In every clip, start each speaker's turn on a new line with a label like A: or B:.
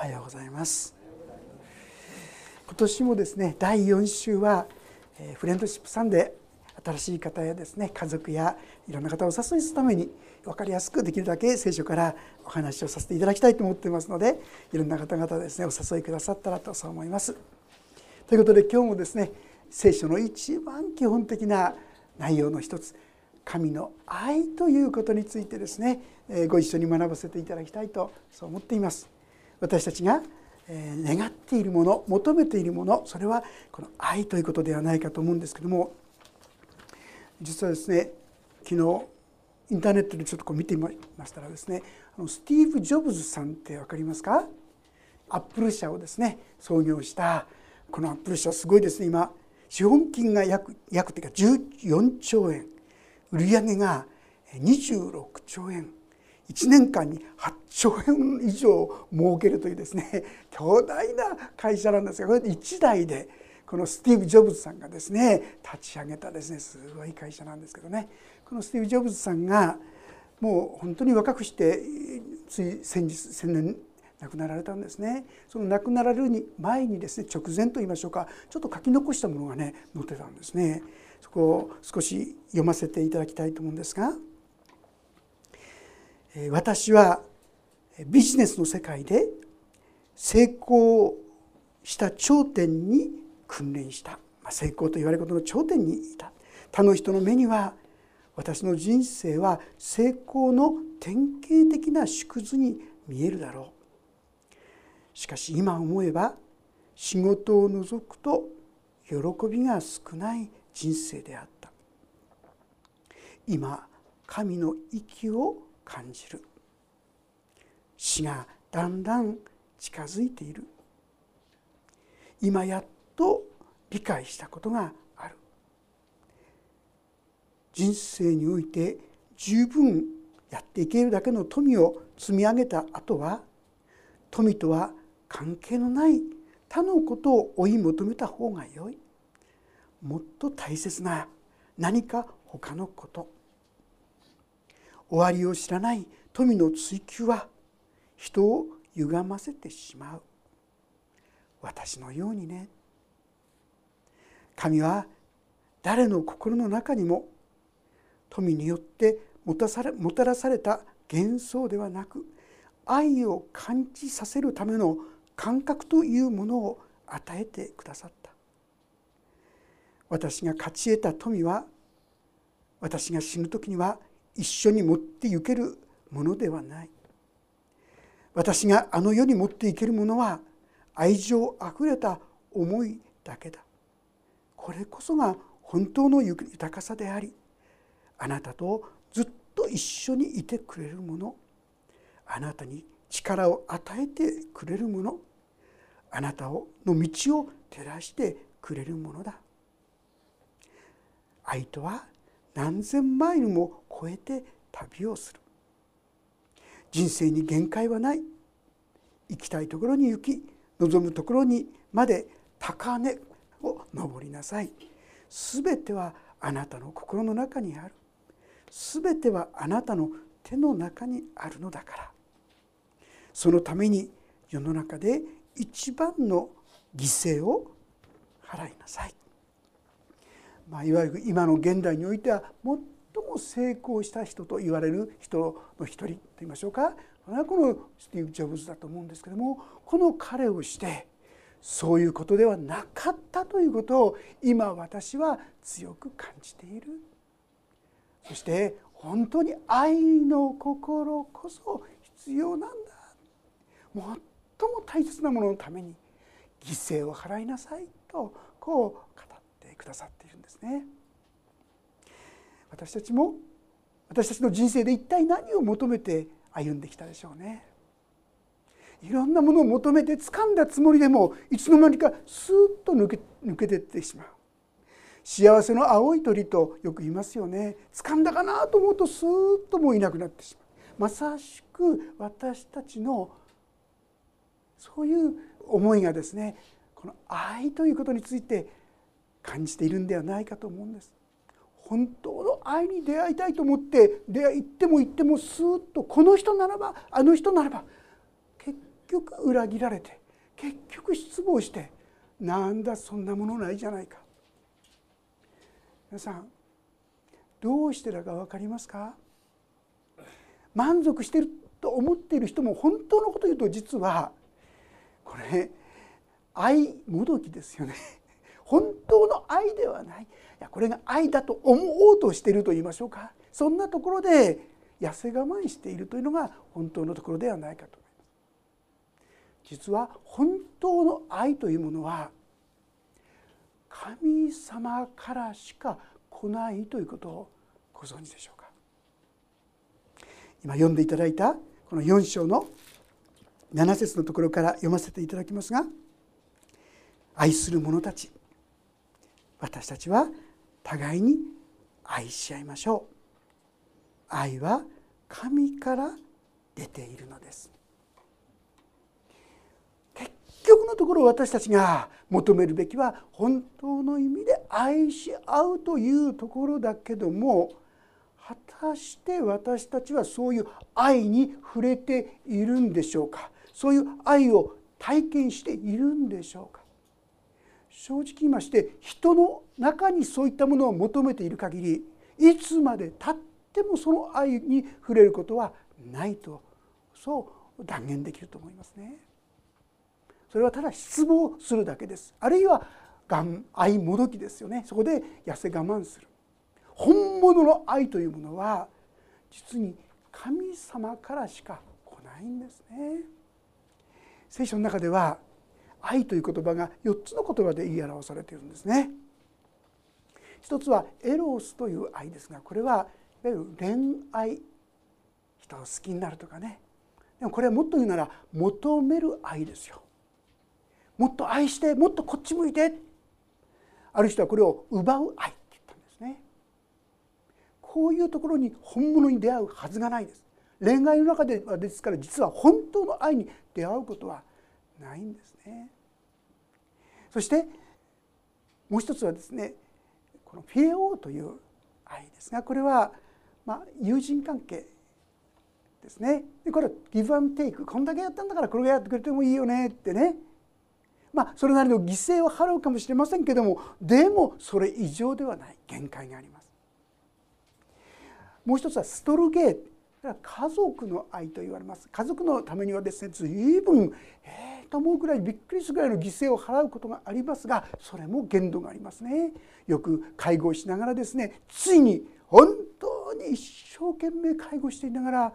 A: おはようございます今年もですね第4週はフレンドシップさんで新しい方やですね家族やいろんな方をお誘いするために分かりやすくできるだけ聖書からお話をさせていただきたいと思っていますのでいろんな方々ですねお誘いくださったらとそう思います。ということで今日もですね聖書の一番基本的な内容の一つ神の愛ということについてですねご一緒に学ばせていただきたいとそう思っています。私たちが願っているもの求めているものそれはこの愛ということではないかと思うんですけども実はですね昨日インターネットでちょっとこう見てみましたらですねスティーブ・ジョブズさんって分かりますか？アップル社をですね創業したこのアップル社すごいですね。今資本金が約約っていうか14兆円。売上が26兆円。1年間に8兆円以上儲けるというですね 巨大な会社なんですがこれ1台でこのスティーブ・ジョブズさんがですね立ち上げたですねすごい会社なんですけどね。このスティーブ・ジョブズさんがもう本当に若くしてつい先日先年亡くなられたんですね。その亡くなられるに前にですね直前と言いましょうかちょっと書き残したものがね載ってたんですね。そこを少し読ませていただきたいと思うんですが私はビジネスの世界で成功した頂点に訓練した。ま成功と言われることの頂点にいた。他の人の目には私の人生は成功の典型的な縮図に見えるだろう。しかし今思えば仕事を除くと喜びが少ない人生であった。今神の息を感じる。死がだんだん近づいている。今やっと理解したことがある。人生において十分やっていけるだけの富を積み上げた後は富とは関係のない他のことを追い求めた方がよい。もっと大切な何か他のこと。終わりを知らない富の追求は人を歪ませてしまう。私のようにね。神は誰の心の中にも富によってもたされもたらされた幻想ではなく愛を感じさせるための感覚というものを与えてくださった。私が勝ち得た富は私が死ぬ時には一緒に持って行けるものではない。私があの世に持っていけるものは愛情あふれた思いだけだ。これこそが本当の豊かさでありあなたとずっと一緒にいてくれるもの。あなたに力を与えてくれるもの。あなたの道を照らしてくれるものだ。愛とは何千マイルも超えて旅をする。人生に限界はない。行きたいところに行き望むところにまで高値を登りなさい。全てはあなたの心の中にある。全てはあなたの手の中にあるのだから。そのために世の中で一番の犠牲を払いなさい、まあ、いわゆる今の現代においては最も成功した人と言われる人の一人と言いましょうか。これはこのスティーブ・ジョブズだと思うんですけどもこの彼をしてそういうことではなかったということを今私は強く感じている。そして本当に愛の心こそ必要なんだ。最も大切なもののために犠牲を払いなさいとこう語ってくださっているんですね。私たちも私たちの人生で一体何を求めて歩んできたでしょうね。いろんなものを求めて掴んだつもりでもいつの間にかスーッと抜け抜けてってしまう幸せの青い鳥とよく言いますよね掴んだかなと思うとスーッともういなくなってしまうまさしく私たちのそういう思いがですねこの愛ということについて感じているんではないかと思うんです。本当の愛に出会いたいと思って出会いっても行ってもスーッとこの人ならばあの人ならば結局裏切られて結局失望してなんだそんなものないじゃないか。皆さんどうしてだか分かりますか？満足してると思っている人も本当のこと言うと実はこれ愛もどきですよね。本当の愛ではない。いやこれが愛だと思おうとしていると言いましょうか。そんなところで痩せ我慢しているというのが本当のところではないかと思います。実は本当の愛というものは神様からしか来ないということをご存知でしょうか。今読んでいただいたこの4章の7節のところから読ませていただきますが愛する者たち私たちは互いに愛し合いましょう。愛は神から出ているのです。結局のところ私たちが求めるべきは本当の意味で愛し合うというところだけども果たして私たちはそういう愛に触れているんでしょうか？そういう愛を体験しているんでしょうか？正直言いまして人の中にそういったものを求めている限りいつまでたってもその愛に触れることはないとそう断言できると思いますね。それはただ失望するだけです。あるいはがん愛もどきですよね。そこで痩せ我慢する。本物の愛というものは実に神様からしか来ないんですね。聖書の中では愛という言葉が4つの言葉で言い表されているんですね。一つはエロスという愛ですがこれはいわゆる恋愛人を好きになるとかね。でもこれはもっと言うなら求める愛ですよ。もっと愛してもっとこっち向いて。ある人はこれを奪う愛って言ったんですね。こういうところに本物に出会うはずがないです。恋愛の中ではですから実は本当の愛に出会うことはないんですね。そしてもう一つはですねこのフィレオという愛ですがこれはまあ友人関係ですね。でこれはギブアンテイク。こんだけやったんだからこれがやってくれてもいいよねってね。まあそれなりの犠牲を払うかもしれませんけどもでもそれ以上ではない。限界があります。もう一つはストルゲー家族の愛と言われます。家族のためにはですね随分ええ、と思うくらいびっくりするぐらいの犠牲を払うことがありますがそれも限度がありますね。よく介護をしながらですねついに本当に一生懸命介護していながら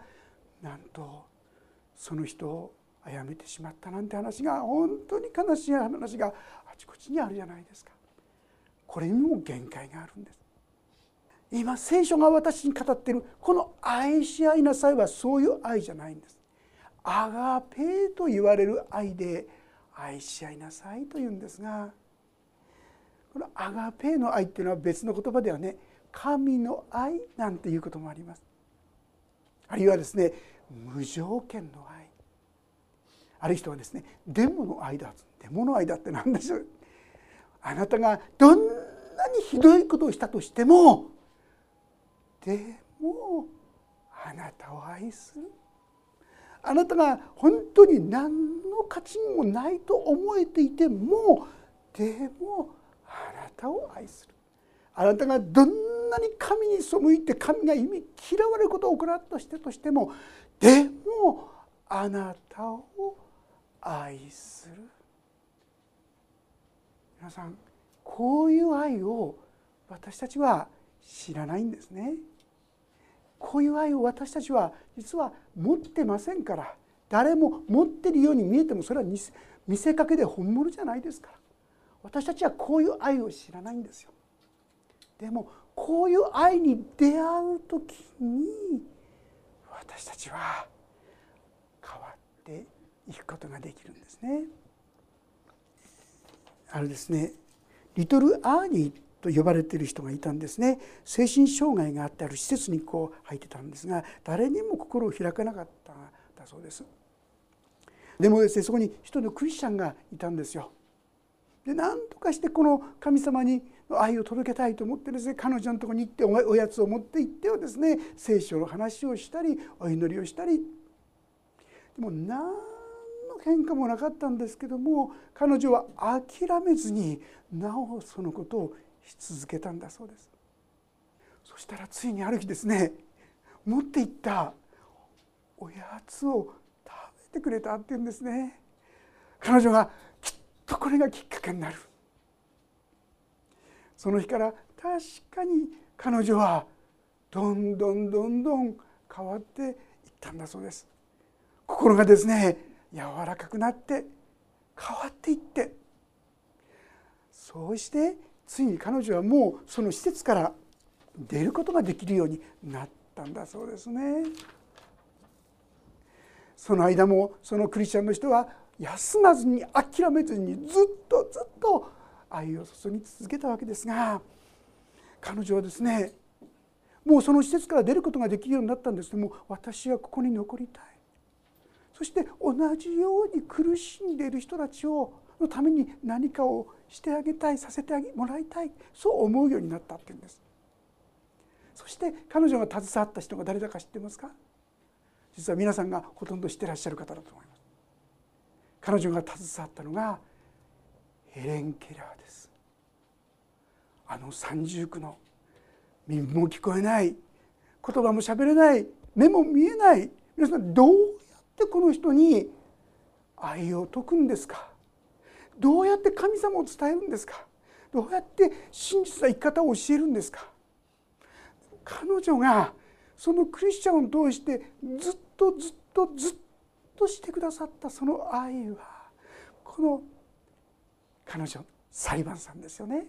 A: なんとその人を殺めてしまったなんて話が本当に悲しい話があちこちにあるじゃないですか。これにも限界があるんです。今聖書が私に語っているこの愛し合いなさいはそういう愛じゃないんです。アガペーと言われる愛で愛し合いなさいというんですがこのアガペーの愛っていうのは別の言葉ではね神の愛なんていうこともあります。あるいはですね無条件の愛。ある人はですねデモの愛だ。デモの愛だって何でしょう。あなたがどんなにひどいことをしたとしてもでもあなたを愛する。あなたが本当に何の価値もないと思えていてもでもあなたを愛するあなたがどんなに神に背いて神が意味嫌われることを行ったとしてとしてもでもあなたを愛する皆さんこういう愛を私たちは知らないんですね。こういう愛を私たちは実は持ってませんから誰も持ってるように見えてもそれは見せかけで本物じゃないですから私たちはこういう愛を知らないんですよ。でもこういう愛に出会う時に私たちは変わっていくことができるんですね。あれですねリトル・アーニーと呼ばれている人がいたんですね。精神障害があってある施設にこう入ってたんですが誰にも心を開かなかったんだそうです。でもですねそこに一人のクリスチャンがいたんですよ。で何とかしてこの神様に愛を届けたいと思ってですね彼女のとこに行っておやつを持って行ってはですね聖書の話をしたりお祈りをしたり。でも何の変化もなかったんですけども彼女は諦めずになおそのことをし続けたんだそうです。そしたらついにある日ですね持っていったおやつを食べてくれたっていうんですね。彼女がきっとこれがきっかけになる。その日から確かに彼女はどんどんどんどん変わっていったんだそうです。心がですね柔らかくなって変わっていって。そうしてついに彼女はもうその施設から出ることができるようになったんだそうですね。その間もそのクリスチャンの人は休まずに諦めずにずっとずっと愛を注ぎ続けたわけですが彼女はですねもうその施設から出ることができるようになったんですけども私はここに残りたいそして同じように苦しんでいる人たちをのために何かをしてあげたいさせてもらいたいそう思うようになったっていうんです。そして彼女が携わった人が誰だか知ってますか？実は皆さんがほとんど知ってらっしゃる方だと思います。彼女が携わったのがヘレン・ケラーです。あの三重苦の耳も聞こえない言葉も喋れない目も見えない皆さんどうやってこの人に愛を説くんですか？どうやって神様を伝えるんですか？どうやって真実な生き方を教えるんですか？彼女がそのクリスチャンを通してずっとずっとずっとしてくださったその愛はこの彼女サリバンさんですよね。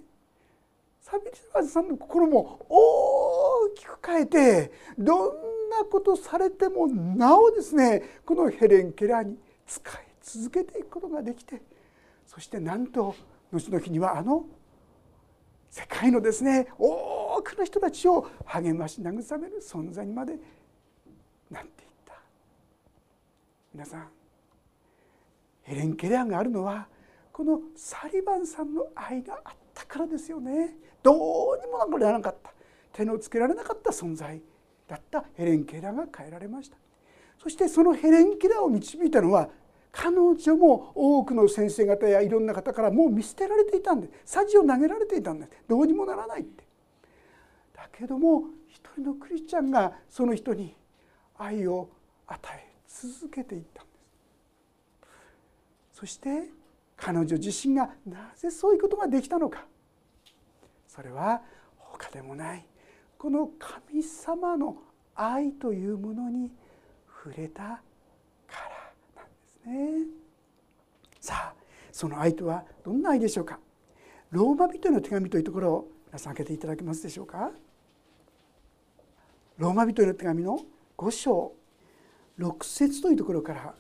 A: サリバンさんの心も大きく変えてどんなことされてもなおですねこのヘレン・ケラーに使い続けていくことができてそしてなんと後の日にはあの世界のですね多くの人たちを励まし慰める存在にまでなっていった。皆さんヘレン・ケレアがあるのはこのサリバンさんの愛があったからですよね。どうにもならなかった。手のつけられなかった存在だったヘレン・ケラが変えられました。そしてそのヘレン・ケラを導いたのは彼女も多くの先生方やいろんな方からもう見捨てられていたんでさじを投げられていたんです。どうにもならないって。だけども一人のクリスチャンがその人に愛を与え続けていったんです。そして彼女自身がなぜそういうことができたのか。それは他でもない。この神様の愛というものに触れたさあその愛とはどんな愛でしょうか？ローマ人の手紙というところを皆さん開けていただけますでしょうか？ローマ人の手紙の5章6節というところから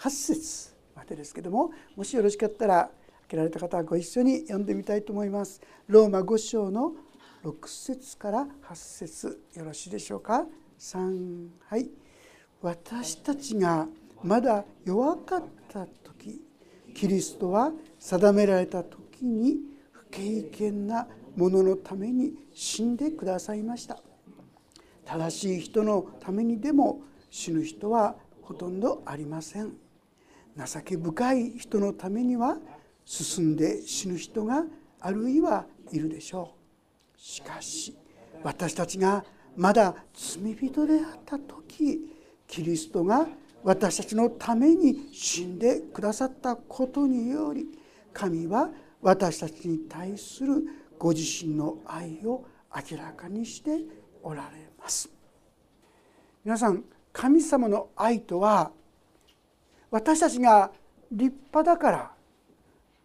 A: 8節までですけどももしよろしかったら開けられた方はご一緒に読んでみたいと思います。ローマ5章の6節から8節よろしいでしょうか？3はい。私たちがまだ弱かった時キリストは定められた時に不経験なもののために死んでくださいました。正しい人のためにでも死ぬ人はほとんどありません。情け深い人のためには進んで死ぬ人があるいはいるでしょう。しかし私たちがまだ罪人であった時キリストが私たちのために死んでくださったことにより神は私たちに対するご自身の愛を明らかにしておられます皆さん神様の愛とは私たちが立派だから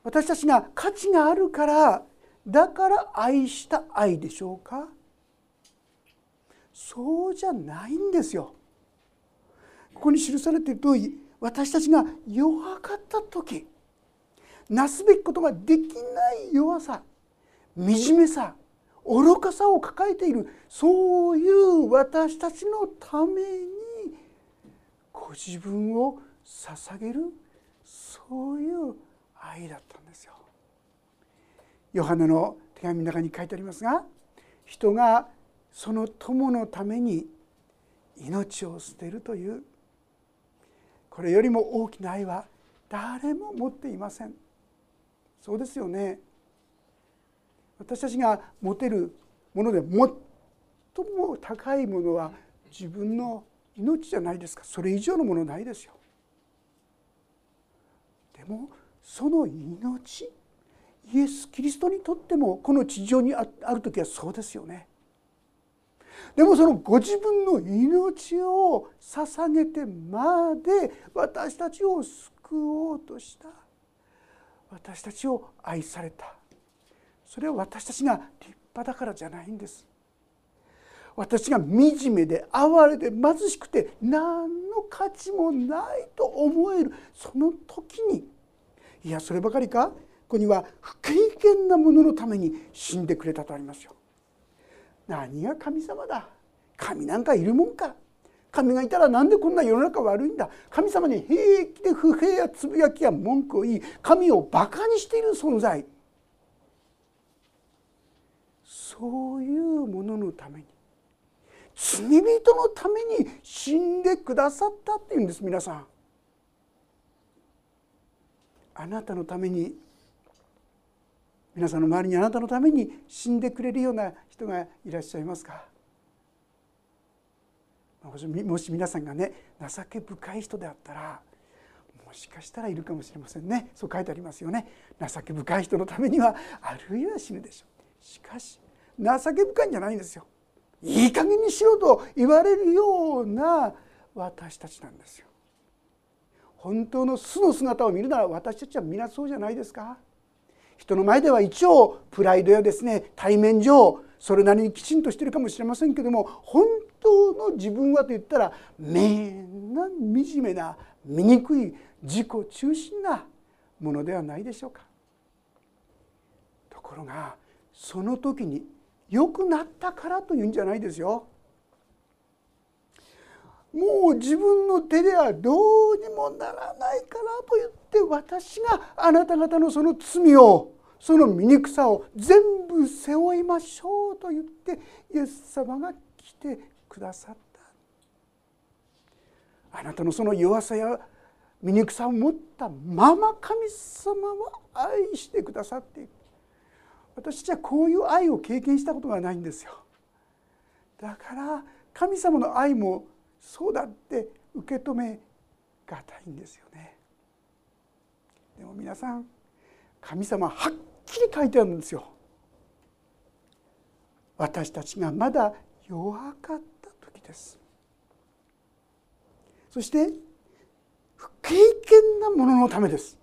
A: 私たちが価値があるからだから愛した愛でしょうか？そうじゃないんですよ。ここに記されている通り私たちが弱かった時なすべきことができない弱さ惨めさ愚かさを抱えているそういう私たちのためにご自分を捧げるそういう愛だったんですよ。ヨハネの手紙の中に書いてありますが人がその友のために命を捨てるというこれよりも大きな愛は誰も持っていません。そうですよね。私たちが持てるもので最も高いものは自分の命じゃないですか。それ以上のものないですよ。でもその命イエス・キリストにとってもこの地上にある時はそうですよね。でもそのご自分の命を捧げてまで私たちを救おうとした。私たちを愛された。それは私たちが立派だからじゃないんです。私が惨めで哀れで貧しくて何の価値もないと思える。その時にいやそればかりか？ここには不経験なもののために死んでくれたとありますよ。何が神様だ？神なんかいるもんか？神がいたらなんでこんな世の中悪いんだ？神様に平気で不平やつぶやきや文句を言い神をバカにしている存在。そういうもののために罪人のために死んでくださったっていうんです皆さん。あなたのために皆さんの周りにあなたのために死んでくれるような人がいらっしゃいますか？もし皆さんがね情け深い人であったらもしかしたらいるかもしれませんね。そう書いてありますよね。情け深い人のためにはあるいは死ぬでしょう。しかし情け深いんじゃないんですよ。いい加減にしろと言われるような私たちなんですよ。本当の素の姿を見るなら私たちは皆そうじゃないですか。人の前では一応プライドやですね対面上それなりにきちんとしてるかもしれませんけども本当の自分はと言ったらみんな惨めな醜い自己中心なものではないでしょうか。ところがその時に良くなったからというんじゃないですよ。もう自分の手ではどうにもならないからと言って私があなた方のその罪をその醜さを全部背負いましょうと言ってイエス様が来てくださった。あなたのその弱さや醜さを持ったまま神様は愛してくださっている。私たちはこういう愛を経験したことがないんですよだから神様の愛もそうだって受け止めがたいんですよね。でも皆さん神様はっきり書いてあるんですよ。私たちがまだ弱かった時です。そして不経験なもののためです。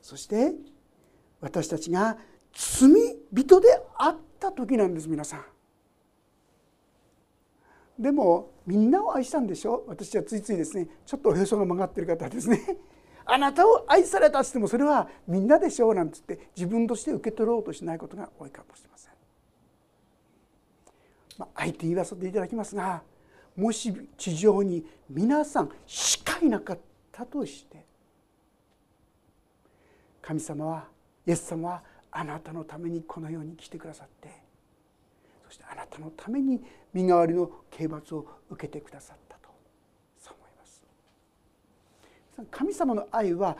A: そして私たちが罪人であった時なんです皆さん。でもみんなを愛したんでしょ？私はついついですねちょっとおへそが曲がってる方ですね あなたを愛されたってってもそれはみんなでしょうなんつって自分として受け取ろうとしないことが多いかもしれません。まあ、あえて言わせていただきますがもし地上に皆さんしかいなかったとして神様はイエス様はあなたのためにこの世に来てくださってしてあなたのために身代わりの刑罰を受けてくださったと。そう思います。神様の愛は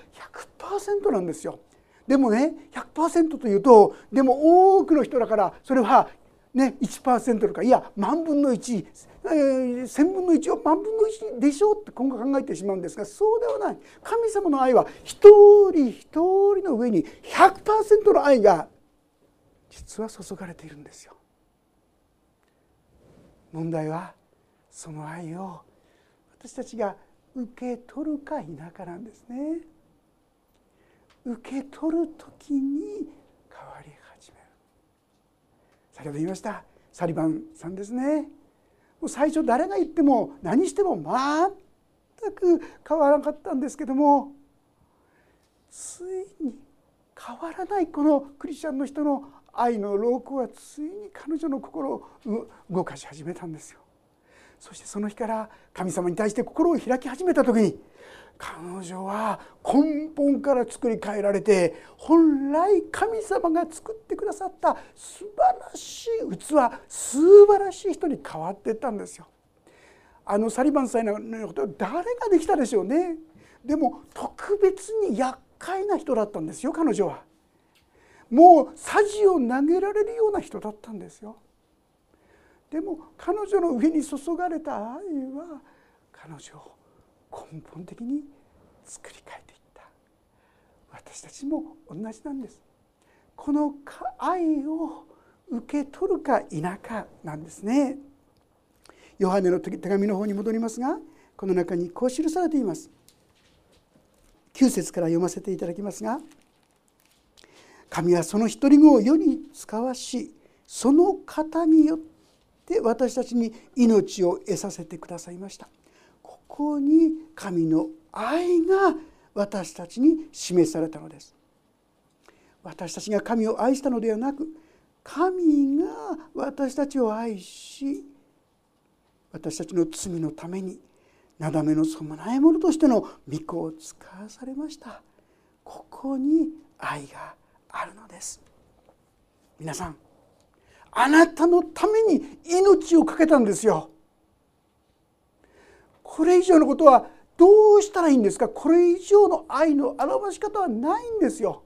A: 100%なんですよ。でもね100%というとでも多くの人だからそれはね1%とかいや万分の1、えー、1000分の1を万分の1でしょうって今後考えてしまうんですがそうではない。神様の愛は一人一人の上に100%の愛が実は注がれているんですよ。問題はその愛を私たちが受け取るか否かなんですね。受け取る時に変わり始める先ほど言いましたサリバンさんですねもう最初誰が言っても何しても全く変わらなかったんですけどもついに変わらないこのクリスチャンの人の愛の老子はついに彼女の心を動かし始めたんですよ。そしてその日から神様に対して心を開き始めた時に彼女は根本から作り変えられて本来神様が作ってくださった素晴らしい器素晴らしい人に変わっていったんですよ。あのサリバンさんのようことは誰ができたでしょうね。でも特別に厄介な人だったんですよ彼女は。もうさじを投げられるような人だったんですよ。でも彼女の上に注がれた愛は彼女を根本的に作り変えていった。私たちも同じなんです。この愛を受け取るか否かなんですね。ヨハネの手紙の方に戻りますがこの中にこう記されています。9節から読ませていただきますが神はその一人子を世に使わしその方によって私たちに命を得させてくださいました。ここに神の愛が私たちに示されたのです。私たちが神を愛したのではなく神が私たちを愛し私たちの罪のためになだめの備え物としての御子を使わされました。ここに愛があるのです。皆さんあなたのために命を懸けたんですよ。これ以上のことはどうしたらいいんですか？これ以上の愛の表し方はないんですよ。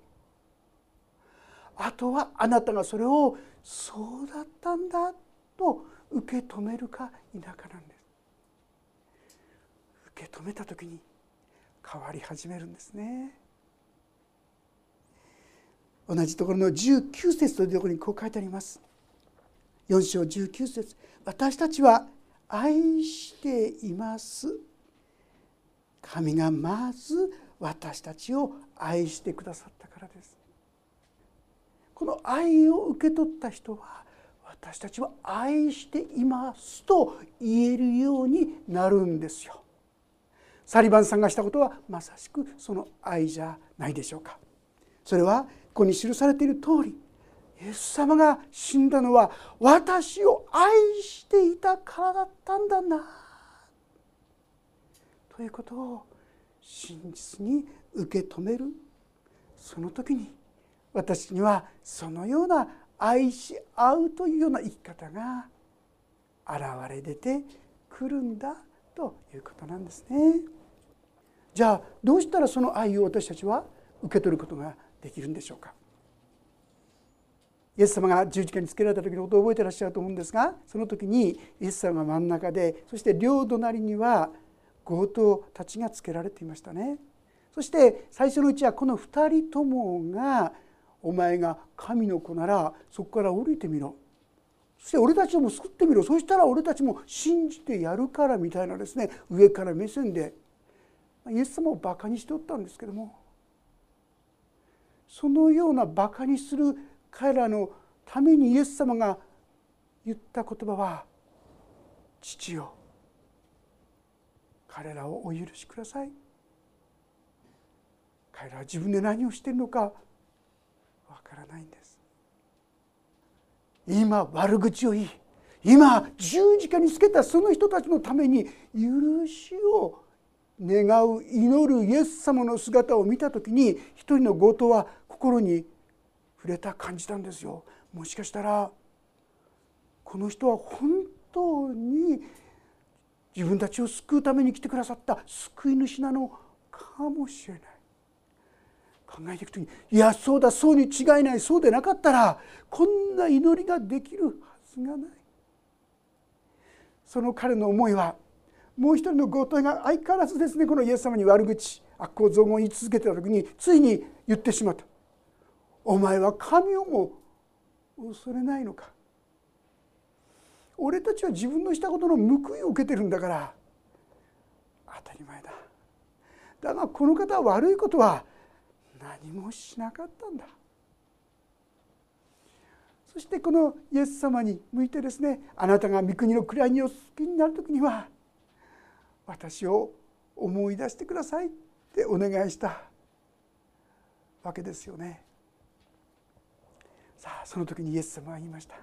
A: あとはあなたがそれをそうだったんだと受け止めるか否かなんです。受け止めた時に変わり始めるんですね。同じところの19節というところにこう書いてあります4章19節私たちは愛しています神がまず私たちを愛してくださったからですこの愛を受け取った人は私たちは愛していますと言えるようになるんですよ。サリバンさんがしたことはまさしくその愛じゃないでしょうか。それはここに記されている通りイエス様が死んだのは私を愛していたからだったんだなということを真実に受け止めるその時に私にはそのような愛し合うというような生き方が現れ出てくるんだということなんですね。じゃあどうしたらその愛を私たちは受け取ることができるんでしょうか？イエス様が十字架につけられた時のことを覚えてらっしゃると思うんですがその時にイエス様が真ん中でそして両隣には強盗たちがつけられていましたね。そして最初のうちはこの2人ともがお前が神の子ならそこから降りてみろそして俺たちも救ってみろそしたら俺たちも信じてやるからみたいなですね上から目線でイエス様をバカにしておったんですけどもそのようなバカにする彼らのためにイエス様が言った言葉は「父よ。彼らをお許しください」彼らは自分で何をしているのかわからないんです。今悪口を言い今十字架につけたその人たちのために許しを願う祈るイエス様の姿を見た時に一人の強盗は心に触れた感じたんですよ。もしかしたらこの人は本当に自分たちを救うために来てくださった救い主なのかもしれない。考えていくとにいやそうだそうに違いないそうでなかったらこんな祈りができるはずがない。その彼の思いはもう一人の強盗が相変わらずですねこのイエス様に悪口悪行造語を言い続けてた時についに言ってしまった「お前は神をも恐れないのか」俺たちは自分のしたことの報いを受けてるんだから。当たり前だ。だがこの方は悪いことは何もしなかったんだ。そしてこのイエス様に向いてですねあなたが御国の位を好きになる時には私を思い出してくださいってお願いしたわけですよね。さあその時にイエス様は言いました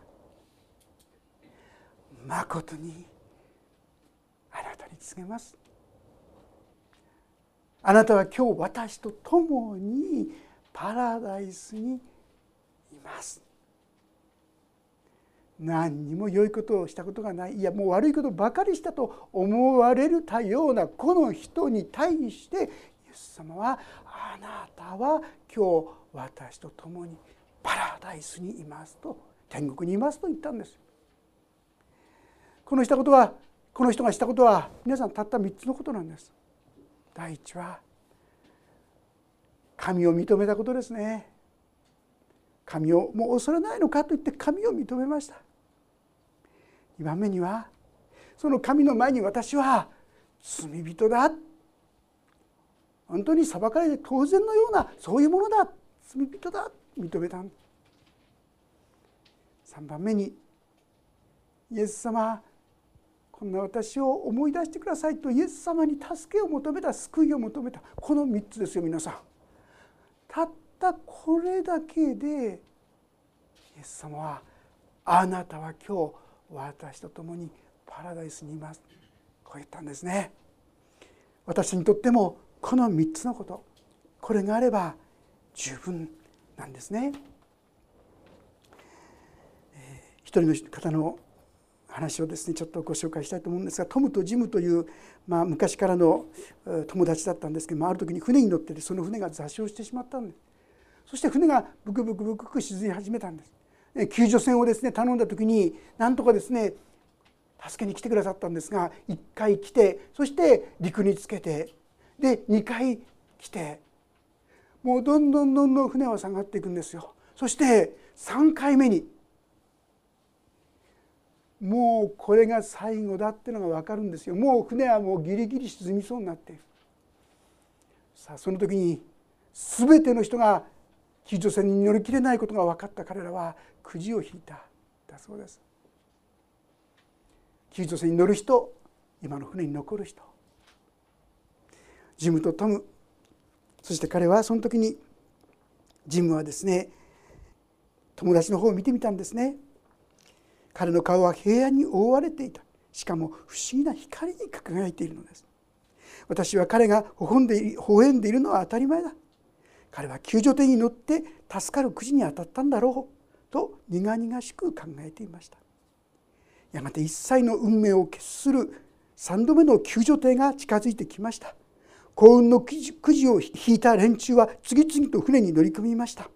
A: 「まことにあなたに告げます」あなたは今日私と共にパラダイスにいます。何にも良いことをしたことがない。いやもう悪いことばかりしたと思われるたようなこの人に対してイエス様は「あなたは今日私と共にパラダイスにいます」と天国にいますと言ったんです。このしたことはこの人がしたことは皆さんたった3つのことなんです。第一は神を認めたことですね。神をもう恐れないのかと言って神を認めました2番目にはその神の前に私は罪人だ本当に裁かれて当然のようなそういうものだ罪人だ認めた3番目にイエス様こんな私を思い出してくださいとイエス様に助けを求めた救いを求めたこの3つですよ皆さん。たったこれだけでイエス様は「あなたは今日私と共にパラダイスにいます」こう言ったんですね。私にとってもこの3つのことこれがあれば十分なんですね。一人の方の話をですねちょっとご紹介したいと思うんですがトムとジムという、まあ、昔からの友達だったんですけどもある時に船に乗っててその船が座礁してしまったんですそして船がブクブクブクブク沈み始めたんです救助船をですね頼んだ時になんとかですね助けに来てくださったんですが1回来てそして陸につけてで2回来てもうどんどんどんどん船は下がっていくんですよ。そして3回目にもうこれが最後だっていうのが分かるんですよ。もう船はもうギリギリ沈みそうになっている。さあその時に全ての人が救助船に乗り切れないことが分かった彼らはくじを引いただそうです。救助船に乗る人今の船に残る人。ジムとトムそして彼はその時にジムはですね友達の方を見てみたんですね。彼の顔は平安に覆われていた。しかも不思議な光に輝いているのです。私は彼が微笑んで微笑んでいるのは当たり前だ。彼は救助艇に乗って助かるくじに当たったんだろうと苦々しく考えていました。やがて一切の運命を決する3度目の救助艇が近づいてきました。幸運のくじを引いた連中は次々と船に乗り込みました。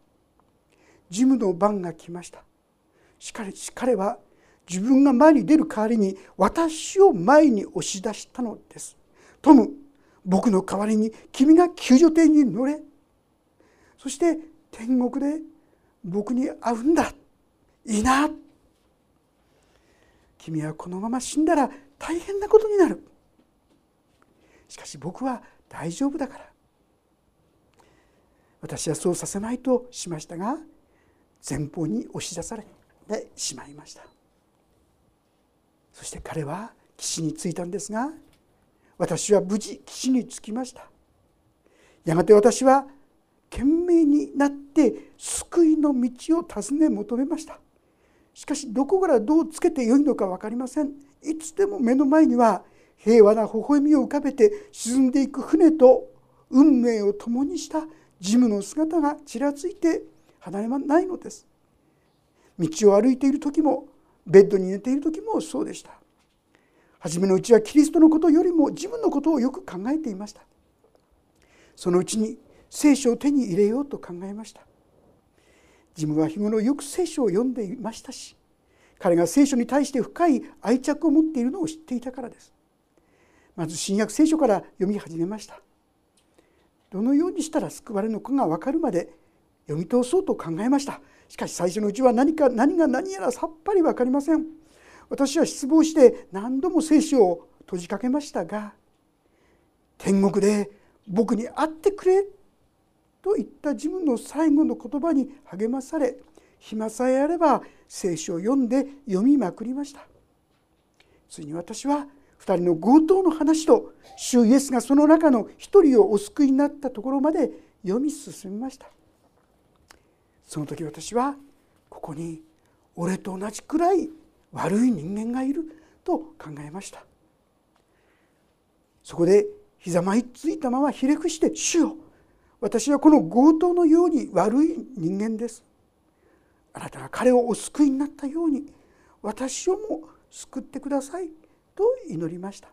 A: ジムの番が来ました。しかし彼は自分が前に出る代わりに私を前に押し出したのです。トム僕の代わりに君が救助艇に乗れ。そして天国で僕に会うんだ。いいな。君はこのまま死んだら大変なことになる。しかし僕は大丈夫だから。私はそうさせまいとしましたが前方に押し出されてしまいました。そして彼は岸に着いたんですが私は無事岸に着きました。やがて私は懸命になって救いの道を尋ね求めました。しかしどこからどうつけてよいのか分かりません。いつでも目の前には平和な微笑みを浮かべて沈んでいく船と運命を共にしたジムの姿がちらついて離れないのです。道を歩いている時もベッドに寝ている時もそうでした。初めのうちはキリストのことよりも自分のことをよく考えていました。そのうちに聖書を手に入れようと考えました。ジムは日頃よく聖書を読んでいましたし彼が聖書に対して深い愛着を持っているのを知っていたからです。まず新約聖書から読み始めました。どのようにしたら救われるのかが分かるまで読み通そうと考えました。しかし最初のうちは何か何が何やらさっぱり分かりません。私は失望して何度も聖書を閉じかけましたが天国で僕に会ってくれといった自分の最後の言葉に励まされ暇さえあれば聖書を読んで読みまくりました。ついに私は2人の強盗の話と主イエスがその中の1人をお救いになったところまで読み進みました。その時私はここに俺と同じくらい悪い人間がいると考えました。そこでひざまいついたままひれ伏して「主よ私はこの強盗のように悪い人間です」あなたが彼をお救いになったように私をも救ってください。と祈りました。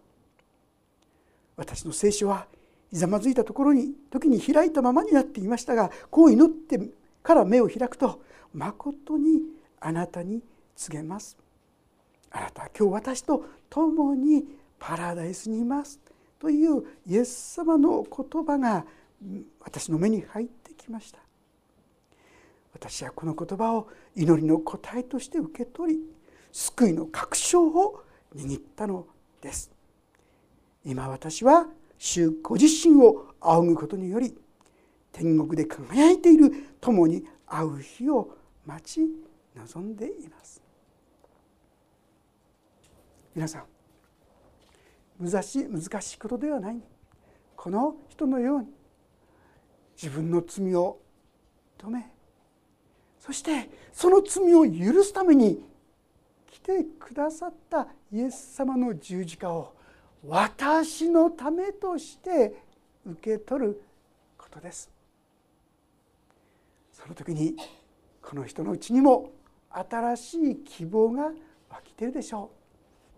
A: 私の聖書はひざまずいたところに時に開いたままになっていましたがこう祈ってから目を開くとまことにあなたに告げます。あなたは今日私と共にパラダイスにいます。というイエス様の言葉が私の目に入ってきました。私はこの言葉を祈りの答えとして受け取り救いの確証を握ったのです。今私は主ご自身を仰ぐことにより天国で輝いている共に会う日を待ち望んでいます。皆さん難しい難しいことではない。この人のように自分の罪を止めそしてその罪を許すために来てくださったイエス様の十字架を私のためとして受け取ることです。その時にこの人のうちにも新しい希望が湧きてるでしょう。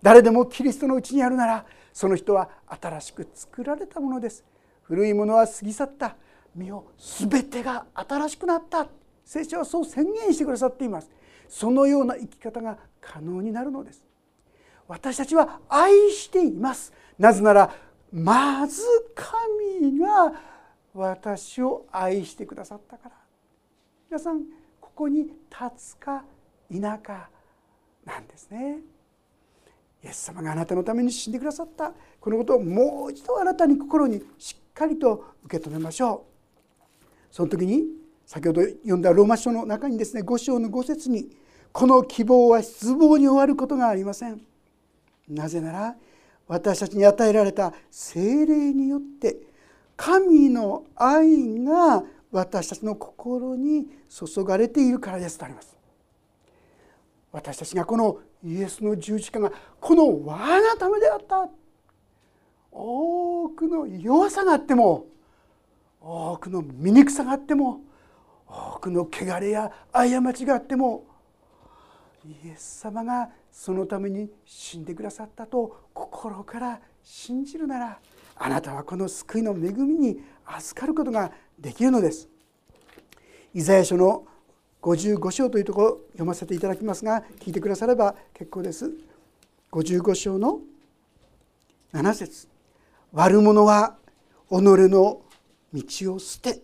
A: 誰でもキリストのうちにあるならその人は新しく作られたものです。古いものは過ぎ去った。身を全てが新しくなった。聖書はそう宣言してくださっています。そのような生き方が可能になるのです。私たちは愛しています。なぜならまず神が私を愛してくださったから。皆さんここに立つか否かなんですね。イエス様があなたのために死んでくださった。このことをもう一度あなたに心にしっかりと受け止めましょう。その時に先ほど読んだローマ書の中にですね5章の5節にこの希望は失望に終わることがありません。なぜなら私たちに与えられた精霊によって神の愛が私たちの心に注がれているからですとあります。私たちがこのイエスの十字架がこの我がためであった。多くの弱さがあっても多くの醜さがあっても多くの汚れや過ちがあってもイエス様がそのために死んでくださったと心から信じるならあなたはこの救いの恵みに預かることができるのです。イザヤ書の55章というところを読ませていただきますが聞いてくだされば結構です。55章の7節悪者は己の道を捨て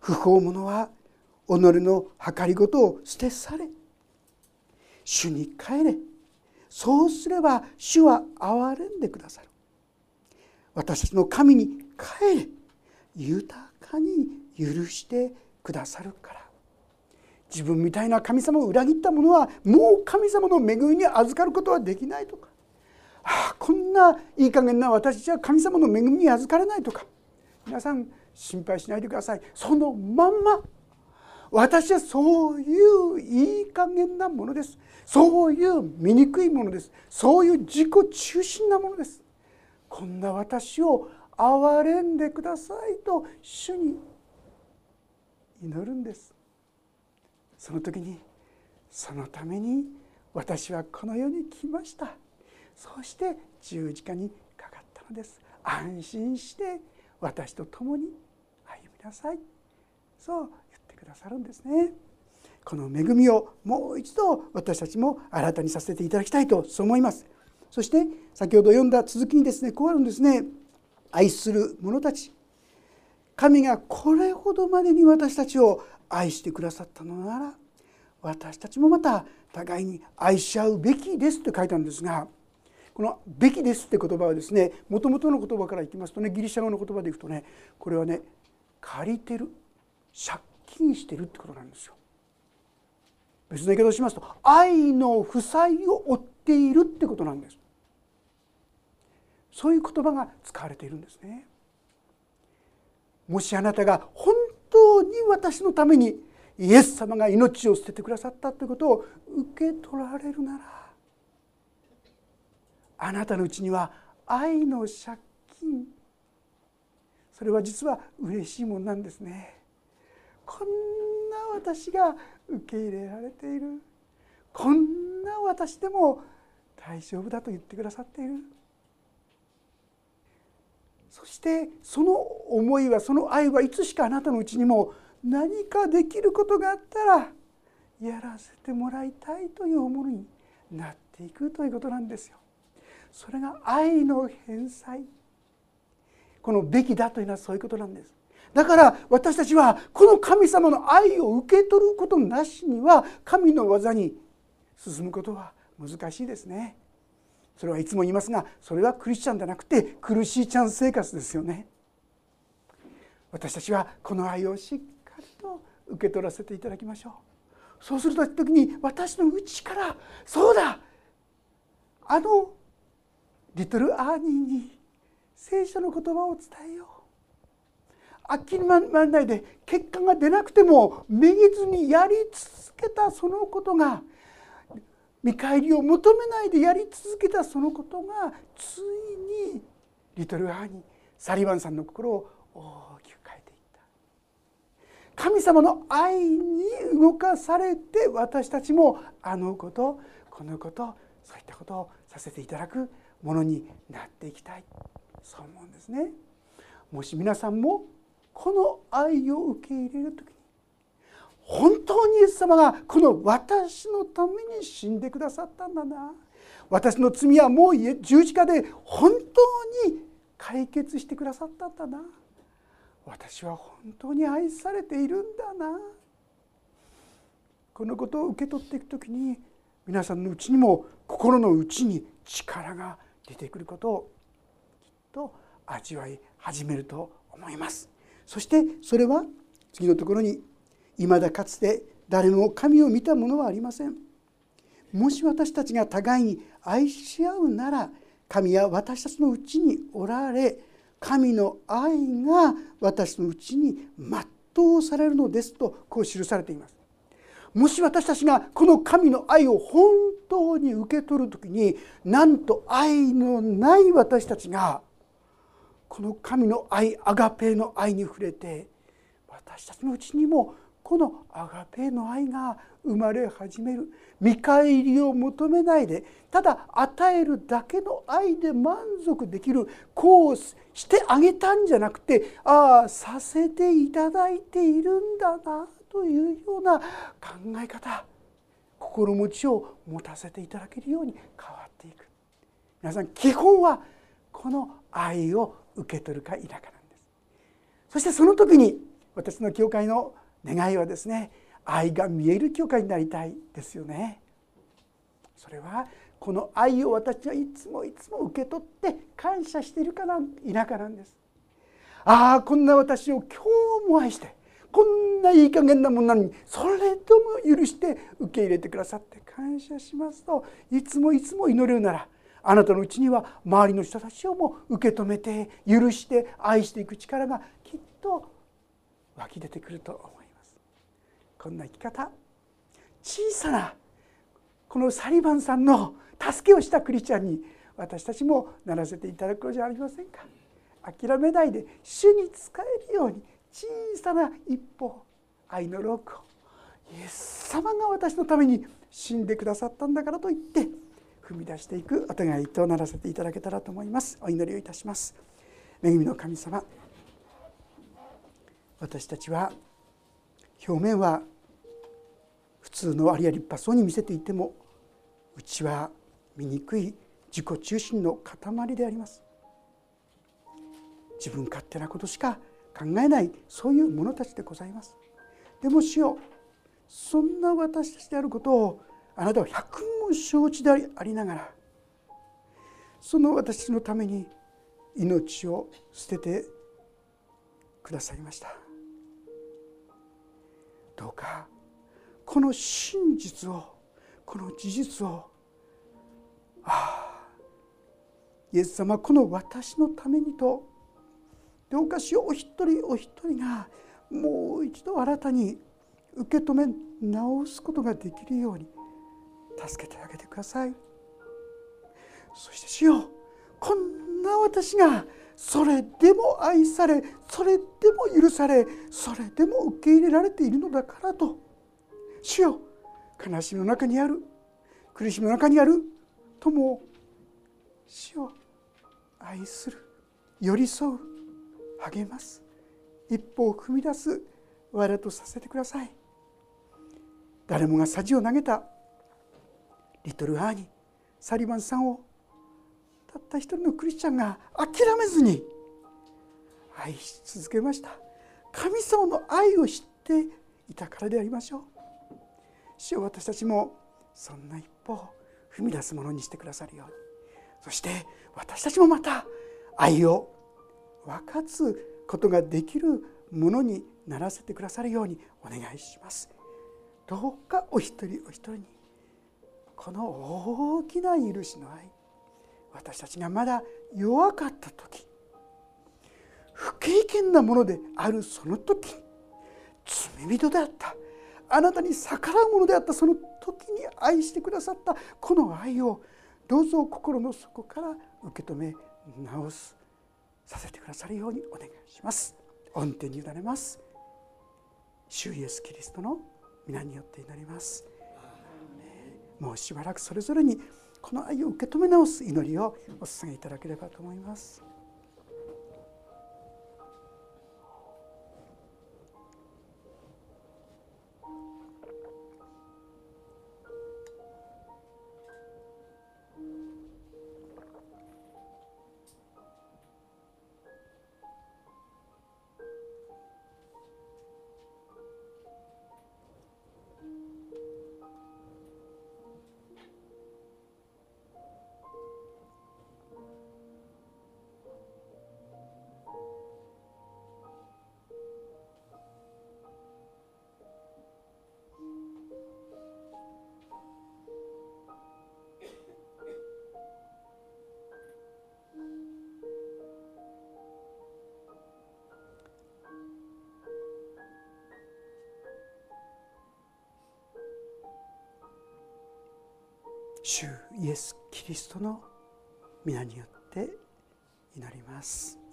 A: 不法者は己の計りごとを捨て去れ。主に帰れ。そうすれば主は憐れんでくださる。私たちの神に帰れ。豊かに許してくださるから。自分みたいな神様を裏切った者はもう神様の恵みに預かることはできないとか。ああこんないい加減な私たちは神様の恵みに預かれないとか。皆さん心配しないでください。そのまんま私はそういういい加減なものです。そういう醜いものです。そういう自己中心なものです。こんな私を憐れんでくださいと主に祈るんです。その時にそのために私はこの世に来ました。そして十字架にかかったのです。安心して私と共に歩みなさい。そうてくださるんですね。この恵みをもう一度私たちも新たにさせていただきたいとそう思います。そして先ほど読んだ続きにですねこうあるんですね。愛する者たち。神がこれほどまでに私たちを愛してくださったのなら私たちもまた互いに愛し合うべきですって書いたんですがこの「べきです」って言葉はですねもともとの言葉からいきますとねギリシャ語の言葉でいくとねこれはね借りてる借金してるってことなんですよ。別の言い方をしますと愛の負債を負っているってことなんです。そういう言葉が使われているんですね。もしあなたが本当に私のためにイエス様が命を捨ててくださったということを受け取られるならあなたのうちには愛の借金それは実は嬉しいものなんですねこんな私が受け入れられているこんな私でも大丈夫だと言ってくださっているそしてその思いはその愛はいつしかあなたのうちにも何かできることがあったらやらせてもらいたいという思いになっていくということなんですよ。それが愛の返済このべきだというのはそういうことなんです。だから私たちはこの神様の愛を受け取ることなしには神の技に進むことは難しいですね。それはいつも言いますがそれはクリスチャンじゃなくて苦しいチャンス生活ですよね。私たちはこの愛をしっかりと受け取らせていただきましょう。そうすると時に私の内からそうだあのリトルアーニーに聖書の言葉を伝えようあっきりまらないで結果が出なくてもめげずにやり続けたそのことが見返りを求めないでやり続けたそのことがついにリトルアーニーサリバンさんの心を大きく変えていった神様の愛に動かされて私たちもあのことこのことそういったことをさせていただくものになっていきたいそう思うんですね。もし皆さんもこの愛を受け入れる時に本当にイエス様がこの私のために死んでくださったんだな。私の罪はもう十字架で本当に解決してくださったんだな。私は本当に愛されているんだな。このことを受け取っていく時に皆さんのうちにも心の内に力が出てくることをきっと味わい始めると思います。そしてそれは次のところに「いまだかつて誰も神を見たものはありません」もし私たちが互いに愛し合うなら神は私たちのうちにおられ神の愛が私のうちに全うされるのですとこう記されています。もし私たちがこの神の愛を本当に受け取る時になんと愛のない私たちがこの神の愛アガペーの愛に触れて私たちのうちにもこのアガペーの愛が生まれ始める。見返りを求めないでただ与えるだけの愛で満足できる。こうしてあげたんじゃなくてああさせていただいているんだなというような考え方。心持ちを持たせていただけるように変わっていく。皆さん基本はこの愛を受け取るか否かなんです。そしてその時に私の教会の願いはですね愛が見える教会になりたいですよね。それはこの愛を私はいつもいつも受け取って感謝しているかな否かなんです。ああこんな私を今日も愛してこんないい加減なものなのにそれとも許して受け入れてくださって感謝しますといつもいつも祈るならあなたのうちには周りの人たちをも受け止めて許して愛していく力がきっと湧き出てくると思います。こんな生き方小さなこのサリバンさんの助けをしたクリスチャンに私たちもならせていただくのじゃありませんか。諦めないで主に仕えるように小さな一歩愛のロークをイエス様が私のために死んでくださったんだからといって踏み出していくお互いとならせていただけたらと思います。お祈りをいたします。恵みの神様私たちは表面は普通のありありっぱそうに見せていても内は醜い自己中心の塊であります。自分勝手なことしか考えないそういう者たちでございます。でもしよそんな私たちであることをあなたは百も承知でありながらその私のために命を捨ててくださいました。どうかこの真実をこの事実をああイエス様この私のためにとどうかしようお一人お一人がもう一度新たに受け止め直すことができるように助けてあげてください。そして主よこんな私がそれでも愛されそれでも許されそれでも受け入れられているのだからと。主よ悲しみの中にある苦しみの中にある友を死を愛する寄り添う励ます一歩を踏み出す我とさせてください。誰もがさじを投げたリトル・アーニサリバンさんをたった一人のクリスチャンが諦めずに愛し続けました。神様の愛を知っていたからでありましょう。主よ私たちもそんな一歩を踏み出すものにしてくださるように。そして私たちもまた愛を分かつことができるものにならせてくださるようにお願いします。どうかお一人お一人にこの大きな許しの愛私たちがまだ弱かった時不経験なものであるその時罪人であったあなたに逆らうものであったその時に愛してくださったこの愛をどうぞ心の底から受け止め直すさせてくださるようにお願いします。御手に委ねます。主イエスキリストの皆によって祈ります。もうしばらくそれぞれにこの愛を受け止め直す祈りをお捧げいただければと思います。エス・キリストの皆によって祈ります。